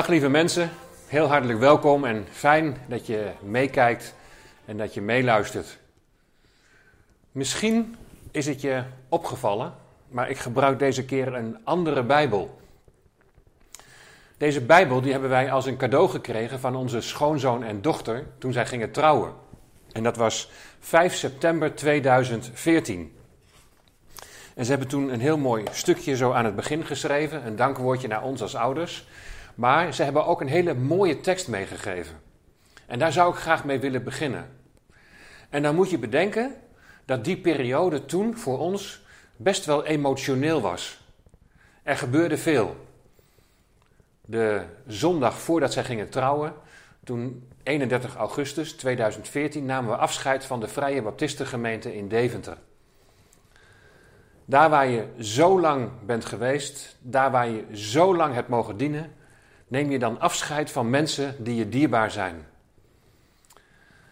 Dag lieve mensen, heel hartelijk welkom en fijn dat je meekijkt en dat je meeluistert. Misschien is het je opgevallen, maar ik gebruik deze keer een andere Bijbel. Deze Bijbel die hebben wij als een cadeau gekregen van onze schoonzoon en dochter toen zij gingen trouwen. En dat was 5 september 2014. En ze hebben toen een heel mooi stukje zo aan het begin geschreven, een dankwoordje naar ons als ouders. Maar ze hebben ook een hele mooie tekst meegegeven. En daar zou ik graag mee willen beginnen. En dan moet je bedenken dat die periode toen voor ons best wel emotioneel was. Er gebeurde veel. De zondag voordat zij gingen trouwen, toen 31 augustus 2014, namen we afscheid van de Vrije Baptistengemeente in Deventer. Daar waar je zo lang bent geweest, daar waar je zo lang hebt mogen dienen, neem je dan afscheid van mensen die je dierbaar zijn.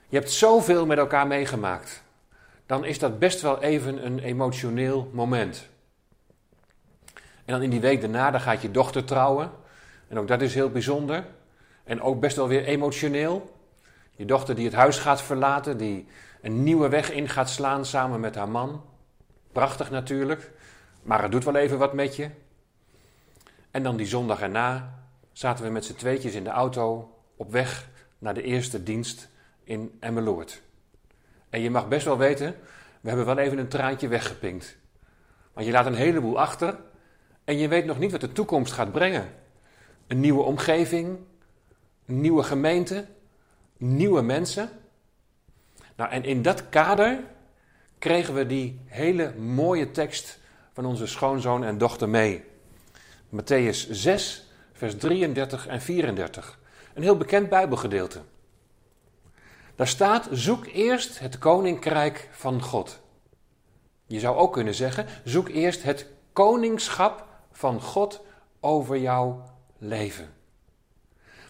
Je hebt zoveel met elkaar meegemaakt. Dan is dat best wel even een emotioneel moment. En dan in die week daarna, gaat je dochter trouwen. En ook dat is heel bijzonder. En ook best wel weer emotioneel. Je dochter die het huis gaat verlaten, die een nieuwe weg in gaat slaan samen met haar man. Prachtig natuurlijk, maar het doet wel even wat met je. En dan die zondag erna zaten we met z'n tweetjes in de auto op weg naar de eerste dienst in Emmeloord. En je mag best wel weten, we hebben wel even een traantje weggepinkt. Want je laat een heleboel achter en je weet nog niet wat de toekomst gaat brengen. Een nieuwe omgeving, een nieuwe gemeente, nieuwe mensen. Nou, en in dat kader kregen we die hele mooie tekst van onze schoonzoon en dochter mee. Matthäus 6, vers 33 en 34. Een heel bekend Bijbelgedeelte. Daar staat: zoek eerst het koninkrijk van God. Je zou ook kunnen zeggen: zoek eerst het koningschap van God over jouw leven.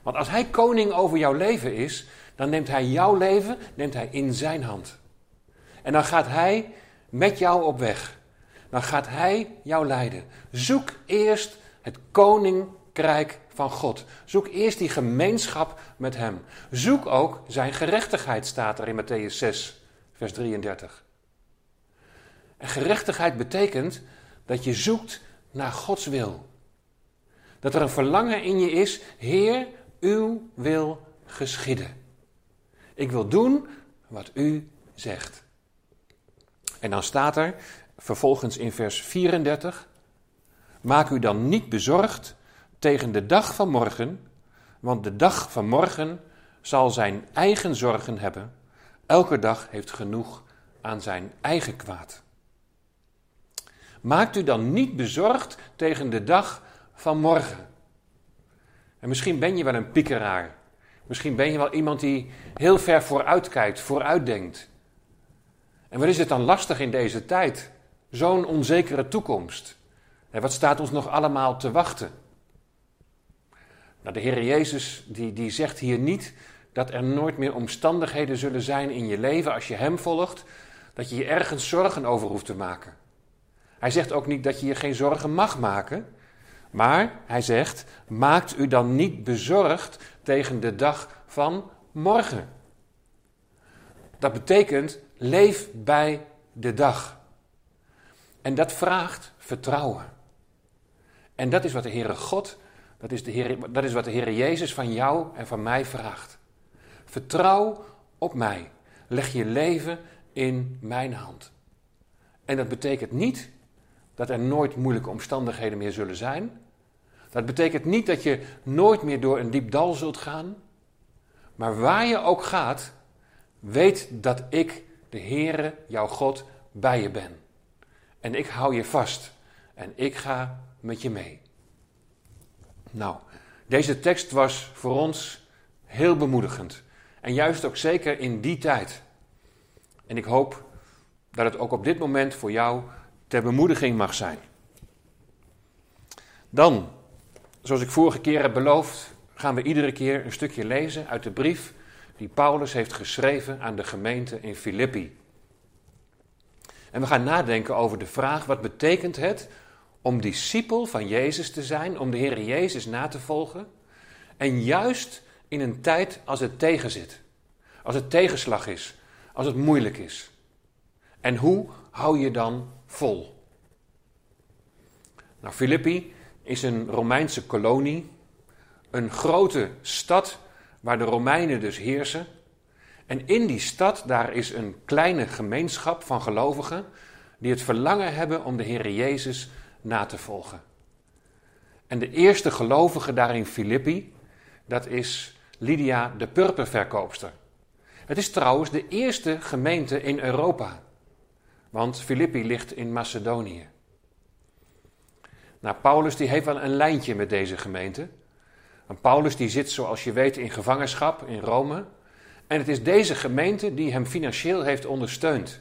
Want als Hij koning over jouw leven is, dan neemt Hij jouw leven neemt hij in Zijn hand. En dan gaat Hij met jou op weg. Dan gaat Hij jou leiden. Zoek eerst het rijk van God. Zoek eerst die gemeenschap met Hem. Zoek ook Zijn gerechtigheid, staat er in Matthäus 6, vers 33. En gerechtigheid betekent dat je zoekt naar Gods wil. Dat er een verlangen in je is, Heer, uw wil geschieden. Ik wil doen wat u zegt. En dan staat er vervolgens in vers 34: Maak u dan niet bezorgd tegen de dag van morgen, want de dag van morgen zal zijn eigen zorgen hebben. Elke dag heeft genoeg aan zijn eigen kwaad. Maakt u dan niet bezorgd tegen de dag van morgen. En misschien ben je wel een piekeraar. Misschien ben je wel iemand die heel ver vooruit kijkt, vooruit denkt. En wat is het dan lastig in deze tijd? Zo'n onzekere toekomst. En wat staat ons nog allemaal te wachten? Nou, de Heer Jezus die, die zegt hier niet dat er nooit meer omstandigheden zullen zijn in je leven als je Hem volgt, dat je je ergens zorgen over hoeft te maken. Hij zegt ook niet dat je je geen zorgen mag maken, maar hij zegt: maakt u dan niet bezorgd tegen de dag van morgen. Dat betekent leef bij de dag. En dat vraagt vertrouwen. En dat is wat de Heere God dat is, de dat is wat de Heer Jezus van jou en van mij vraagt. Vertrouw op mij. Leg je leven in mijn hand. En dat betekent niet dat er nooit moeilijke omstandigheden meer zullen zijn. Dat betekent niet dat je nooit meer door een diep dal zult gaan. Maar waar je ook gaat, weet dat ik, de Heere, jouw God, bij je ben. En ik hou je vast. En ik ga met je mee. Nou, deze tekst was voor ons heel bemoedigend. En juist ook zeker in die tijd. En ik hoop dat het ook op dit moment voor jou ter bemoediging mag zijn. Dan, zoals ik vorige keer heb beloofd, gaan we iedere keer een stukje lezen uit de brief die Paulus heeft geschreven aan de gemeente in Filippi. En we gaan nadenken over de vraag: wat betekent het om discipel van Jezus te zijn, om de Heer Jezus na te volgen. En juist in een tijd als het tegenzit. Als het tegenslag is. Als het moeilijk is. En hoe hou je dan vol? Nou, Filippi is een Romeinse kolonie. Een grote stad waar de Romeinen dus heersen. En in die stad, daar is een kleine gemeenschap van gelovigen die het verlangen hebben om de Heer Jezus na te volgen. En de eerste gelovige daar in Filippi, dat is Lydia de purperverkoopster. Het is trouwens de eerste gemeente in Europa, want Filippi ligt in Macedonië. Nou, Paulus die heeft wel een lijntje met deze gemeente. En Paulus die zit, zoals je weet, in gevangenschap in Rome. En het is deze gemeente die hem financieel heeft ondersteund.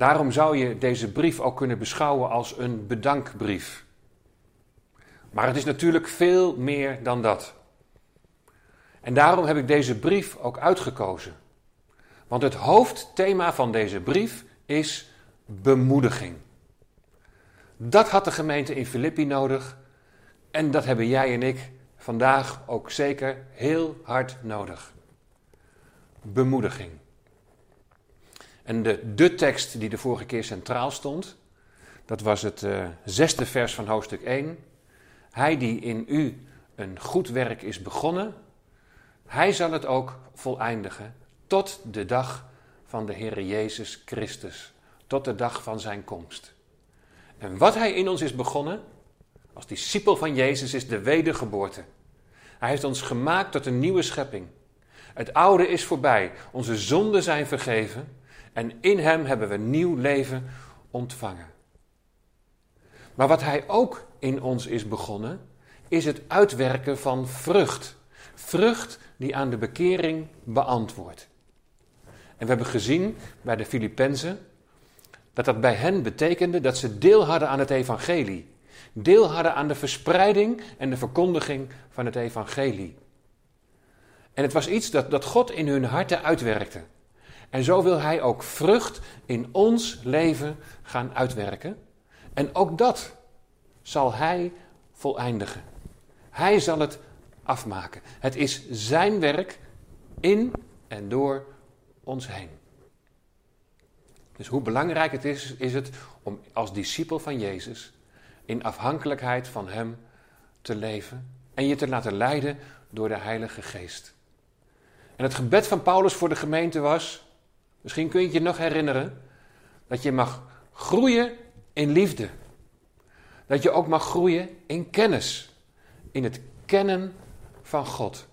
Daarom zou je deze brief ook kunnen beschouwen als een bedankbrief. Maar het is natuurlijk veel meer dan dat. En daarom heb ik deze brief ook uitgekozen. Want het hoofdthema van deze brief is bemoediging. Dat had de gemeente in Filippi nodig en dat hebben jij en ik vandaag ook zeker heel hard nodig. Bemoediging. En de, tekst die de vorige keer centraal stond, dat was het uh, zesde vers van hoofdstuk 1. Hij die in u een goed werk is begonnen, hij zal het ook voleindigen tot de dag van de Heer Jezus Christus, tot de dag van zijn komst. En wat hij in ons is begonnen, als discipel van Jezus, is de wedergeboorte. Hij heeft ons gemaakt tot een nieuwe schepping. Het oude is voorbij, onze zonden zijn vergeven en in Hem hebben we nieuw leven ontvangen. Maar wat Hij ook in ons is begonnen, is het uitwerken van vrucht. Vrucht die aan de bekering beantwoordt. En we hebben gezien bij de Filippenzen dat dat bij hen betekende dat ze deel hadden aan het evangelie. Deel hadden aan de verspreiding en de verkondiging van het evangelie. En het was iets dat, dat God in hun harten uitwerkte. En zo wil Hij ook vrucht in ons leven gaan uitwerken. En ook dat zal Hij voleindigen. Hij zal het afmaken. Het is Zijn werk in en door ons heen. Dus hoe belangrijk het is, is het om als discipel van Jezus in afhankelijkheid van Hem te leven en je te laten leiden door de Heilige Geest. En het gebed van Paulus voor de gemeente was, misschien kun je je nog herinneren, dat je mag groeien in liefde. Dat je ook mag groeien in kennis. In het kennen van God.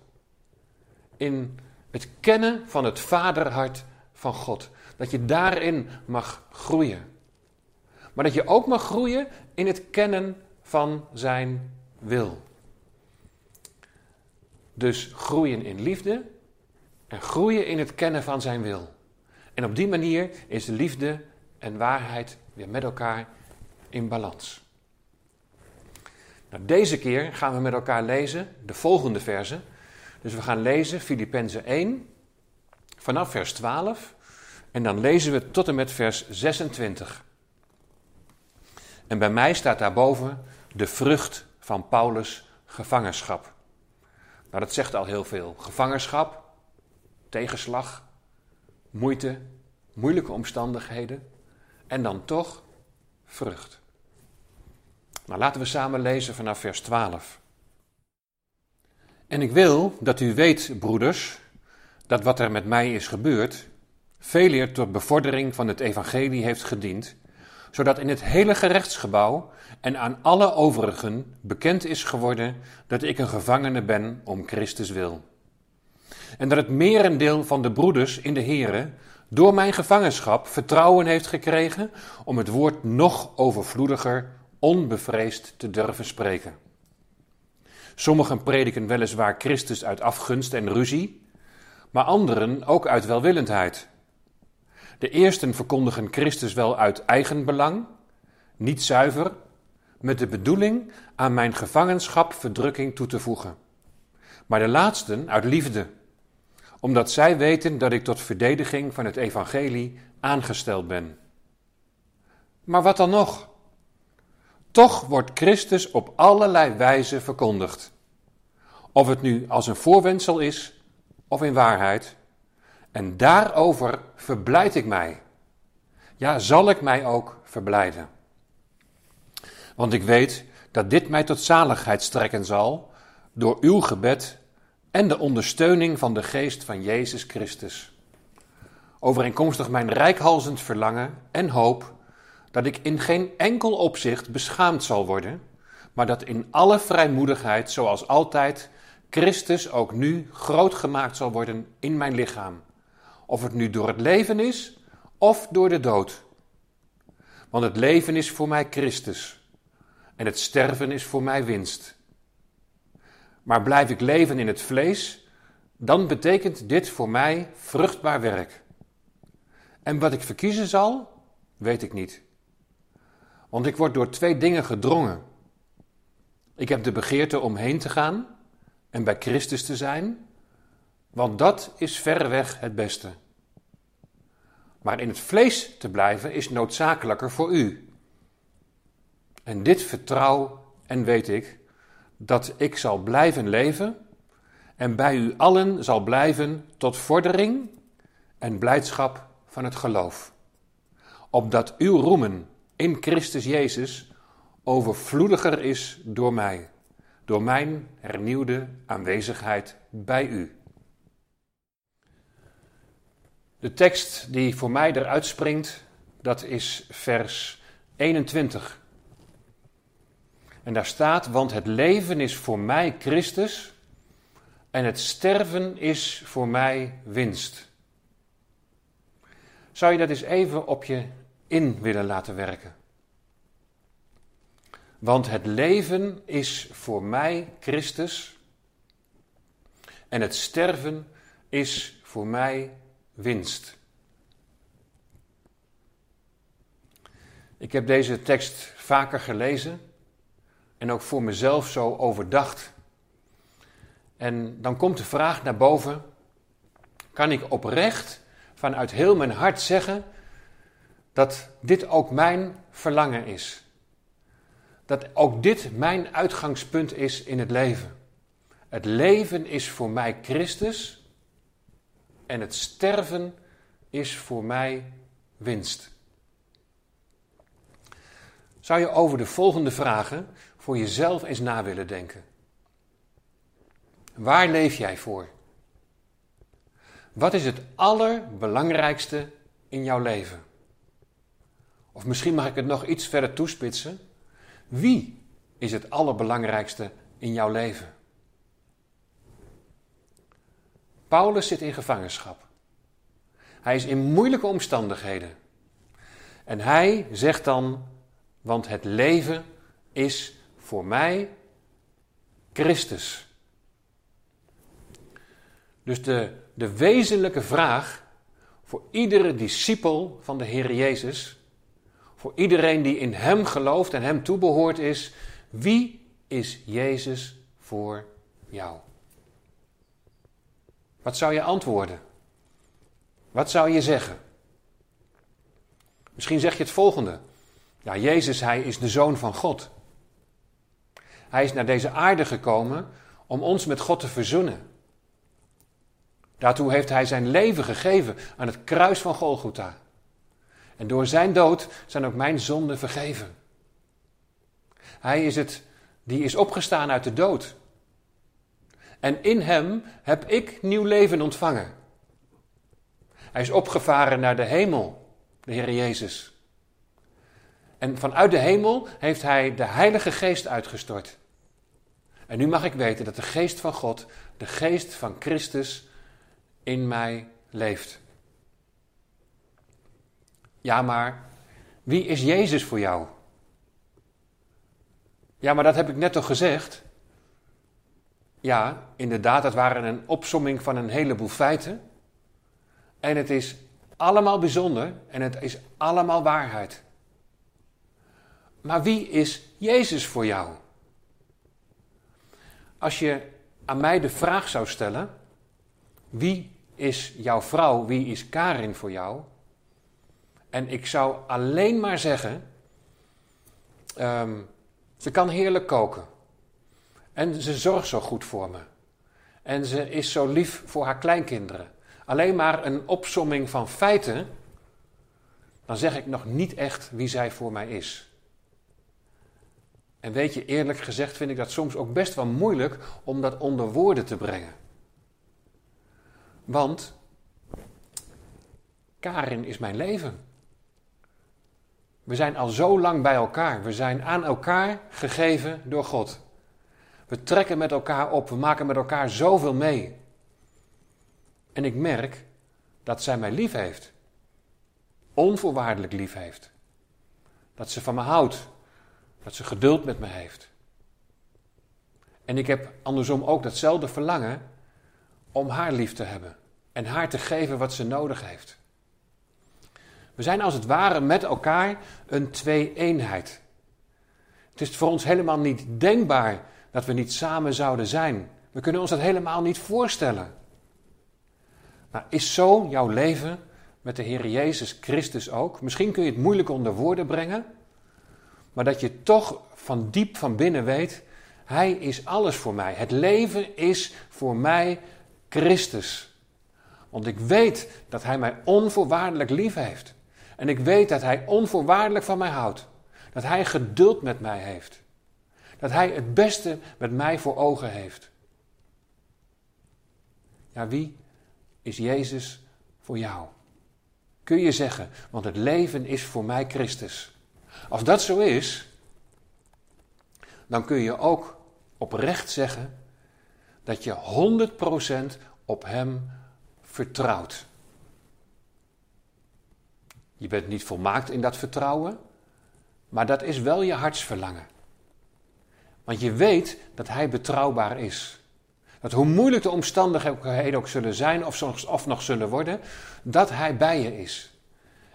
In het kennen van het vaderhart van God. Dat je daarin mag groeien. Maar dat je ook mag groeien in het kennen van zijn wil. Dus groeien in liefde en groeien in het kennen van zijn wil. En op die manier is liefde en waarheid weer met elkaar in balans. Nou, deze keer gaan we met elkaar lezen de volgende versen. Dus we gaan lezen Filippenzen 1 vanaf vers 12 en dan lezen we tot en met vers 26. En bij mij staat daarboven de vrucht van Paulus' gevangenschap. Nou, dat zegt al heel veel. Gevangenschap, tegenslag, moeite, moeilijke omstandigheden en dan toch vrucht. Nou, laten we samen lezen vanaf vers 12. En ik wil dat u weet, broeders, dat wat er met mij is gebeurd, veel eer tot bevordering van het evangelie heeft gediend, zodat in het hele gerechtsgebouw en aan alle overigen bekend is geworden dat ik een gevangene ben om Christus wil. En dat het merendeel van de broeders in de Here door mijn gevangenschap vertrouwen heeft gekregen om het woord nog overvloediger, onbevreesd te durven spreken. Sommigen prediken weliswaar Christus uit afgunst en ruzie, maar anderen ook uit welwillendheid. De eersten verkondigen Christus wel uit eigen belang, niet zuiver, met de bedoeling aan mijn gevangenschap verdrukking toe te voegen. Maar de laatsten uit liefde, omdat zij weten dat ik tot verdediging van het evangelie aangesteld ben. Maar wat dan nog? Toch wordt Christus op allerlei wijze verkondigd. Of het nu als een voorwendsel is of in waarheid. En daarover verblijd ik mij. Ja, zal ik mij ook verblijden. Want ik weet dat dit mij tot zaligheid strekken zal door uw gebed en de ondersteuning van de geest van Jezus Christus. Overeenkomstig mijn rijkhalzend verlangen en hoop dat ik in geen enkel opzicht beschaamd zal worden, maar dat in alle vrijmoedigheid, zoals altijd, Christus ook nu groot gemaakt zal worden in mijn lichaam. Of het nu door het leven is of door de dood. Want het leven is voor mij Christus en het sterven is voor mij winst. Maar blijf ik leven in het vlees, dan betekent dit voor mij vruchtbaar werk. En wat ik verkiezen zal, weet ik niet. Want ik word door twee dingen gedrongen. Ik heb de begeerte om heen te gaan en bij Christus te zijn, want dat is verreweg het beste. Maar in het vlees te blijven is noodzakelijker voor u. En dit vertrouw en weet ik, dat ik zal blijven leven en bij u allen zal blijven tot vordering en blijdschap van het geloof. Opdat uw roemen in Christus Jezus overvloediger is door mij, door mijn hernieuwde aanwezigheid bij u. De tekst die voor mij eruit springt, dat is vers 21. En daar staat, want het leven is voor mij Christus en het sterven is voor mij winst. Zou je dat eens even op je in willen laten werken? Want het leven is voor mij Christus en het sterven is voor mij winst. Ik heb deze tekst vaker gelezen en ook voor mezelf zo overdacht. En dan komt de vraag naar boven: kan ik oprecht vanuit heel mijn hart zeggen dat dit ook mijn verlangen is? Dat ook dit mijn uitgangspunt is in het leven. Het leven is voor mij Christus en het sterven is voor mij winst. Zou je over de volgende vragen voor jezelf eens na willen denken? Waar leef jij voor? Wat is het allerbelangrijkste in jouw leven? Of misschien mag ik het nog iets verder toespitsen. Wie is het allerbelangrijkste in jouw leven? Paulus zit in gevangenschap. Hij is in moeilijke omstandigheden. En hij zegt dan, want het leven is voor mij Christus. Dus de, de wezenlijke vraag voor iedere discipel van de Heer Jezus, voor iedereen die in Hem gelooft en Hem toebehoort is, wie is Jezus voor jou? Wat zou je antwoorden? Wat zou je zeggen? Misschien zeg je het volgende. Ja, Jezus, hij is de zoon van God. Hij is naar deze aarde gekomen om ons met God te verzoenen. Daartoe heeft hij zijn leven gegeven aan het kruis van Golgotha. En door zijn dood zijn ook mijn zonden vergeven. Hij is het die is opgestaan uit de dood. En in hem heb ik nieuw leven ontvangen. Hij is opgevaren naar de hemel, de Heer Jezus. En vanuit de hemel heeft hij de Heilige Geest uitgestort. En nu mag ik weten dat de Geest van God, de Geest van Christus, in mij leeft. Ja, maar wie is Jezus voor jou? Ja, maar dat heb ik net toch gezegd? Ja, inderdaad, dat waren een opsomming van een heleboel feiten. En het is allemaal bijzonder en het is allemaal waarheid. Maar wie is Jezus voor jou? Als je aan mij de vraag zou stellen: wie is jouw vrouw, wie is Karin voor jou? En ik zou alleen maar zeggen: um, ze kan heerlijk koken. En ze zorgt zo goed voor me. En ze is zo lief voor haar kleinkinderen. Alleen maar een opsomming van feiten, dan zeg ik nog niet echt wie zij voor mij is. En weet je, eerlijk gezegd vind ik dat soms ook best wel moeilijk om dat onder woorden te brengen. Want Karin is mijn leven. We zijn al zo lang bij elkaar. We zijn aan elkaar gegeven door God. We trekken met elkaar op. We maken met elkaar zoveel mee. En ik merk dat zij mij lief heeft. Onvoorwaardelijk lief heeft. Dat ze van me houdt. Dat ze geduld met me heeft. En ik heb andersom ook datzelfde verlangen om haar lief te hebben. En haar te geven wat ze nodig heeft. We zijn als het ware met elkaar een twee-eenheid. Het is voor ons helemaal niet denkbaar dat we niet samen zouden zijn. We kunnen ons dat helemaal niet voorstellen. Nou, is zo jouw leven met de Heer Jezus Christus ook? Misschien kun je het moeilijk onder woorden brengen, maar dat je toch van diep van binnen weet, Hij is alles voor mij. Het leven is voor mij Christus. Want ik weet dat Hij mij onvoorwaardelijk lief heeft. En ik weet dat Hij onvoorwaardelijk van mij houdt. Dat Hij geduld met mij heeft. Dat Hij het beste met mij voor ogen heeft. Ja, wie is Jezus voor jou? Kun je zeggen, want het leven is voor mij Christus. Als dat zo is, dan kun je ook oprecht zeggen dat je 100% op Hem vertrouwt. Je bent niet volmaakt in dat vertrouwen, maar dat is wel je hartsverlangen. Want je weet dat Hij betrouwbaar is. Dat hoe moeilijk de omstandigheden ook zullen zijn of, of nog zullen worden, dat Hij bij je is.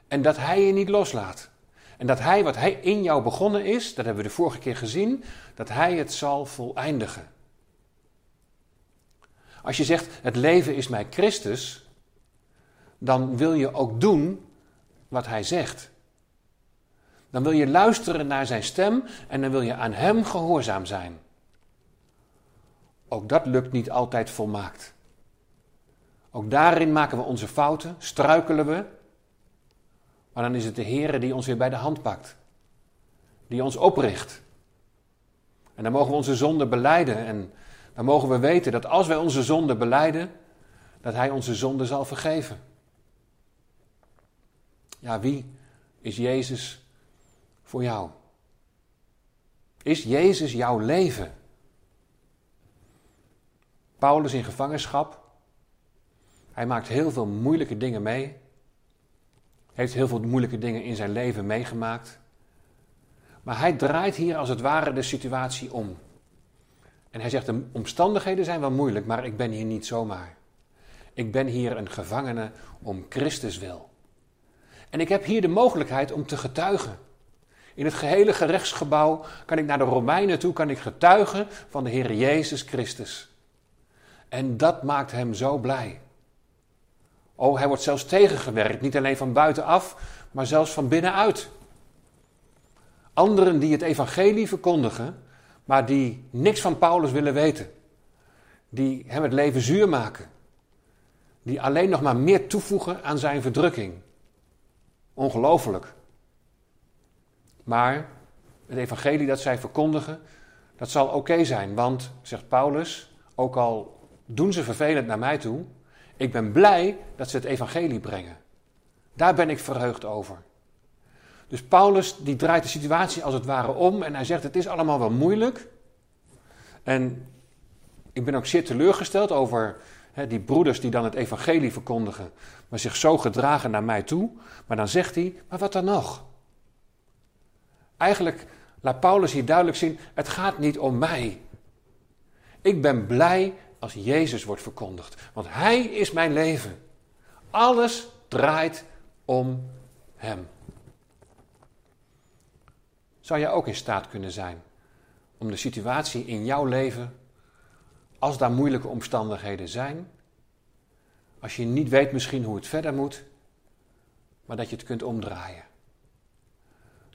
En dat Hij je niet loslaat. En dat Hij wat Hij in jou begonnen is, dat hebben we de vorige keer gezien, dat Hij het zal voleindigen. Als je zegt, het leven is mij Christus, dan wil je ook doen wat hij zegt. Dan wil je luisteren naar zijn stem en dan wil je aan hem gehoorzaam zijn. Ook dat lukt niet altijd volmaakt. Ook daarin maken we onze fouten, struikelen we. Maar dan is het de Heer die ons weer bij de hand pakt. Die ons opricht. En dan mogen we onze zonde beleiden. En dan mogen we weten dat als wij onze zonde beleiden, dat Hij onze zonde zal vergeven. Ja, wie is Jezus voor jou? Is Jezus jouw leven? Paulus in gevangenschap. Hij maakt heel veel moeilijke dingen mee. Heeft heel veel moeilijke dingen in zijn leven meegemaakt. Maar hij draait hier als het ware de situatie om. En hij zegt: De omstandigheden zijn wel moeilijk, maar ik ben hier niet zomaar. Ik ben hier een gevangene om Christus wil. En ik heb hier de mogelijkheid om te getuigen. In het gehele gerechtsgebouw kan ik naar de Romeinen toe, kan ik getuigen van de Heer Jezus Christus. En dat maakt hem zo blij. Oh, hij wordt zelfs tegengewerkt, niet alleen van buitenaf, maar zelfs van binnenuit. Anderen die het evangelie verkondigen, maar die niks van Paulus willen weten. Die hem het leven zuur maken. Die alleen nog maar meer toevoegen aan zijn verdrukking. Ongelooflijk. Maar het evangelie dat zij verkondigen, dat zal oké zijn. Want, zegt Paulus, ook al doen ze vervelend naar mij toe, ik ben blij dat ze het evangelie brengen. Daar ben ik verheugd over. Dus Paulus die draait de situatie als het ware om en hij zegt het is allemaal wel moeilijk. En ik ben ook zeer teleurgesteld over die broeders die dan het evangelie verkondigen, maar zich zo gedragen naar mij toe. Maar dan zegt hij, maar wat dan nog? Eigenlijk laat Paulus hier duidelijk zien, het gaat niet om mij. Ik ben blij als Jezus wordt verkondigd, want Hij is mijn leven. Alles draait om Hem. Zou jij ook in staat kunnen zijn om de situatie in jouw leven als daar moeilijke omstandigheden zijn, als je niet weet misschien hoe het verder moet, maar dat je het kunt omdraaien.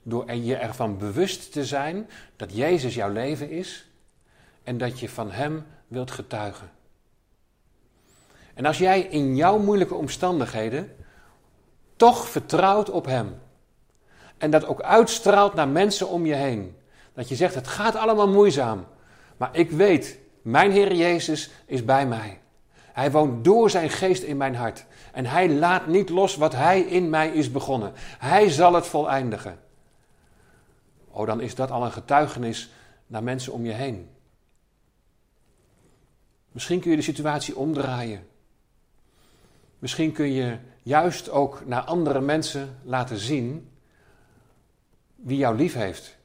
Door je ervan bewust te zijn dat Jezus jouw leven is en dat je van Hem wilt getuigen. En als jij in jouw moeilijke omstandigheden toch vertrouwt op Hem. En dat ook uitstraalt naar mensen om je heen. Dat je zegt, het gaat allemaal moeizaam. Maar ik weet, mijn Heer Jezus is bij mij. Hij woont door zijn geest in mijn hart. En hij laat niet los wat hij in mij is begonnen. Hij zal het voleindigen. Oh, dan is dat al een getuigenis naar mensen om je heen. Misschien kun je de situatie omdraaien. Misschien kun je juist ook naar andere mensen laten zien wie jou lief heeft.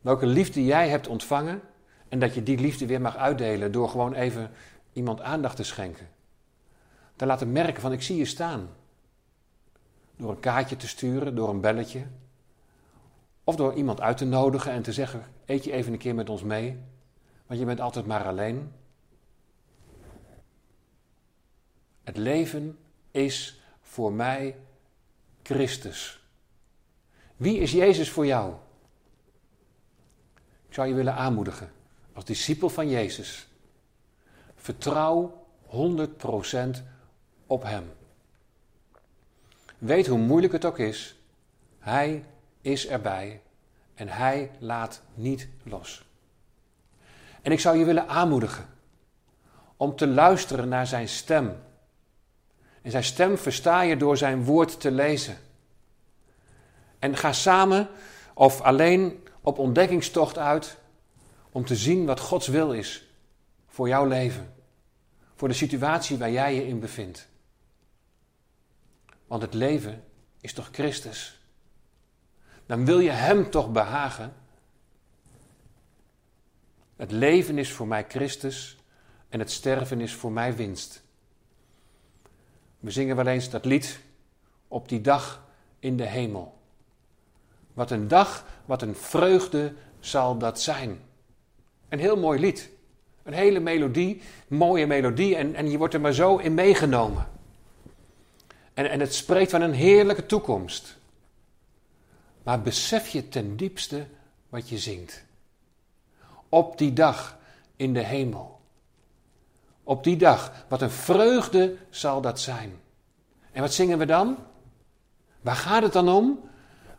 Welke liefde jij hebt ontvangen en dat je die liefde weer mag uitdelen door gewoon even iemand aandacht te schenken. Te laten merken van ik zie je staan. Door een kaartje te sturen, door een belletje. Of door iemand uit te nodigen en te zeggen, eet je even een keer met ons mee. Want je bent altijd maar alleen. Het leven is voor mij Christus. Wie is Jezus voor jou? Ik zou je willen aanmoedigen als discipel van Jezus. Vertrouw 100% op Hem. Weet hoe moeilijk het ook is, Hij is erbij en Hij laat niet los. En ik zou je willen aanmoedigen om te luisteren naar Zijn stem. En Zijn stem versta je door Zijn woord te lezen. En ga samen of alleen op ontdekkingstocht uit om te zien wat Gods wil is voor jouw leven, voor de situatie waar jij je in bevindt. Want het leven is toch Christus? Dan wil je Hem toch behagen? Het leven is voor mij Christus en het sterven is voor mij winst. We zingen wel eens dat lied op die dag in de hemel. Wat een dag, wat een vreugde zal dat zijn. Een heel mooi lied. Een hele melodie, mooie melodie en, en je wordt er maar zo in meegenomen. En, en het spreekt van een heerlijke toekomst. Maar besef je ten diepste wat je zingt. Op die dag in de hemel. Op die dag, wat een vreugde zal dat zijn. En wat zingen we dan? Waar gaat het dan om?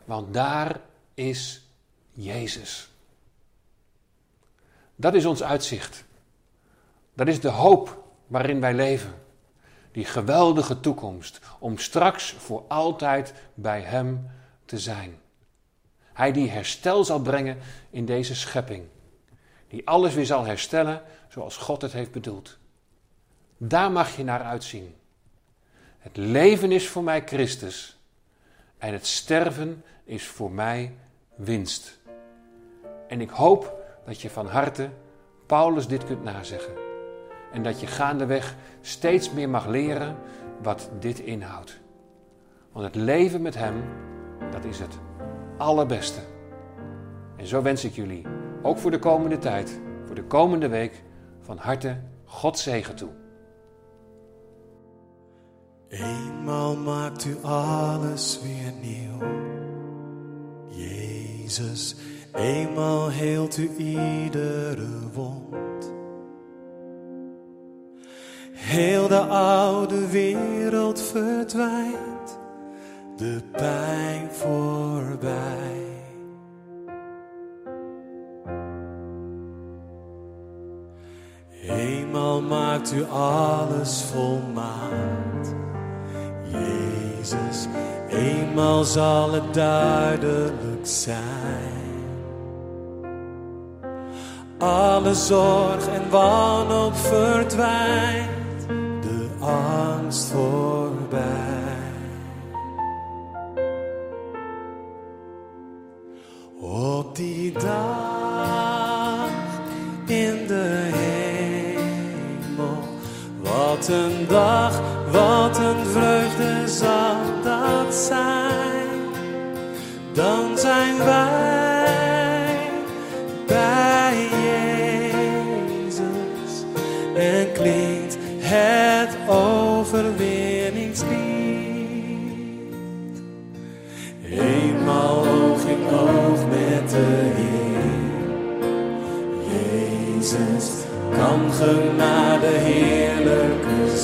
Want daar is Jezus. Dat is ons uitzicht. Dat is de hoop waarin wij leven. Die geweldige toekomst om straks voor altijd bij Hem te zijn. Hij die herstel zal brengen in deze schepping. Die alles weer zal herstellen zoals God het heeft bedoeld. Daar mag je naar uitzien. Het leven is voor mij Christus en het sterven is voor mij winst. En ik hoop dat je van harte Paulus dit kunt nazeggen. En dat je gaandeweg steeds meer mag leren wat dit inhoudt. Want het leven met Hem, dat is het allerbeste. En zo wens ik jullie, ook voor de komende tijd, voor de komende week, van harte God zegen toe. Eenmaal maakt u alles weer nieuw. Jezus, eenmaal heelt u iedere wond. Heel de oude wereld verdwijnt, de pijn voorbij. Eenmaal maakt u alles volmaakt. Eenmaal zal het duidelijk zijn. Alle zorg en wanhoop verdwijnt, de angst voorbij. Op die dag in de hemel, wat een dag, wat een vreugde zal zijn. Dan zijn wij bij Jezus en klinkt het overwinningslied. Eenmaal oog in oog met de Heer. Jezus kan genade heerlijke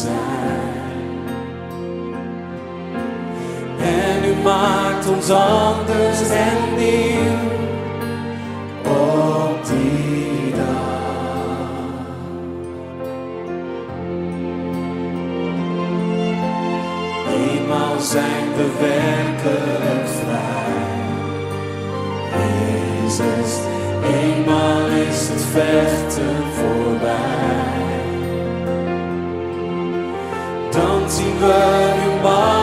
maakt ons anders en nieuw op die dag. Eenmaal zijn we werkelijk vrij. Jezus, eenmaal is het vechten voorbij. Dan zien we uw maar.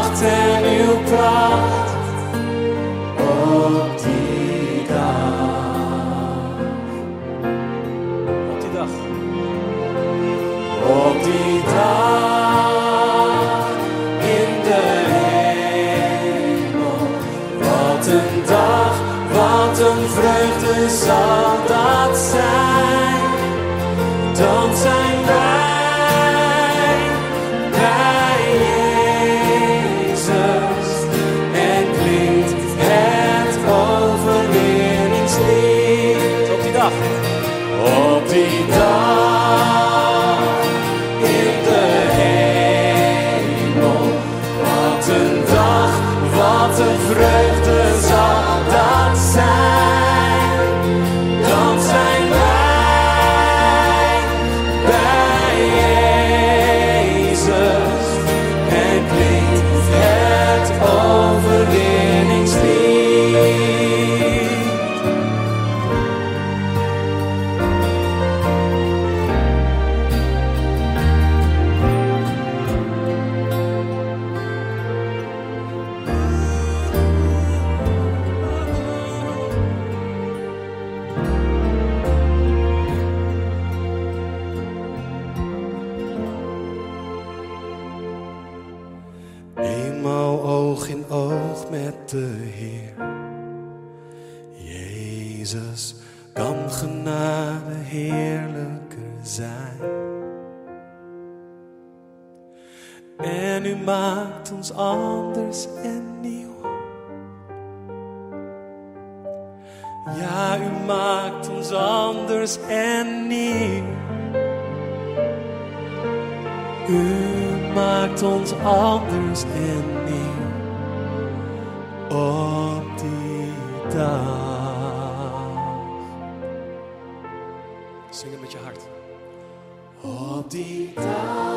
vreugde zal dat zijn. deep down.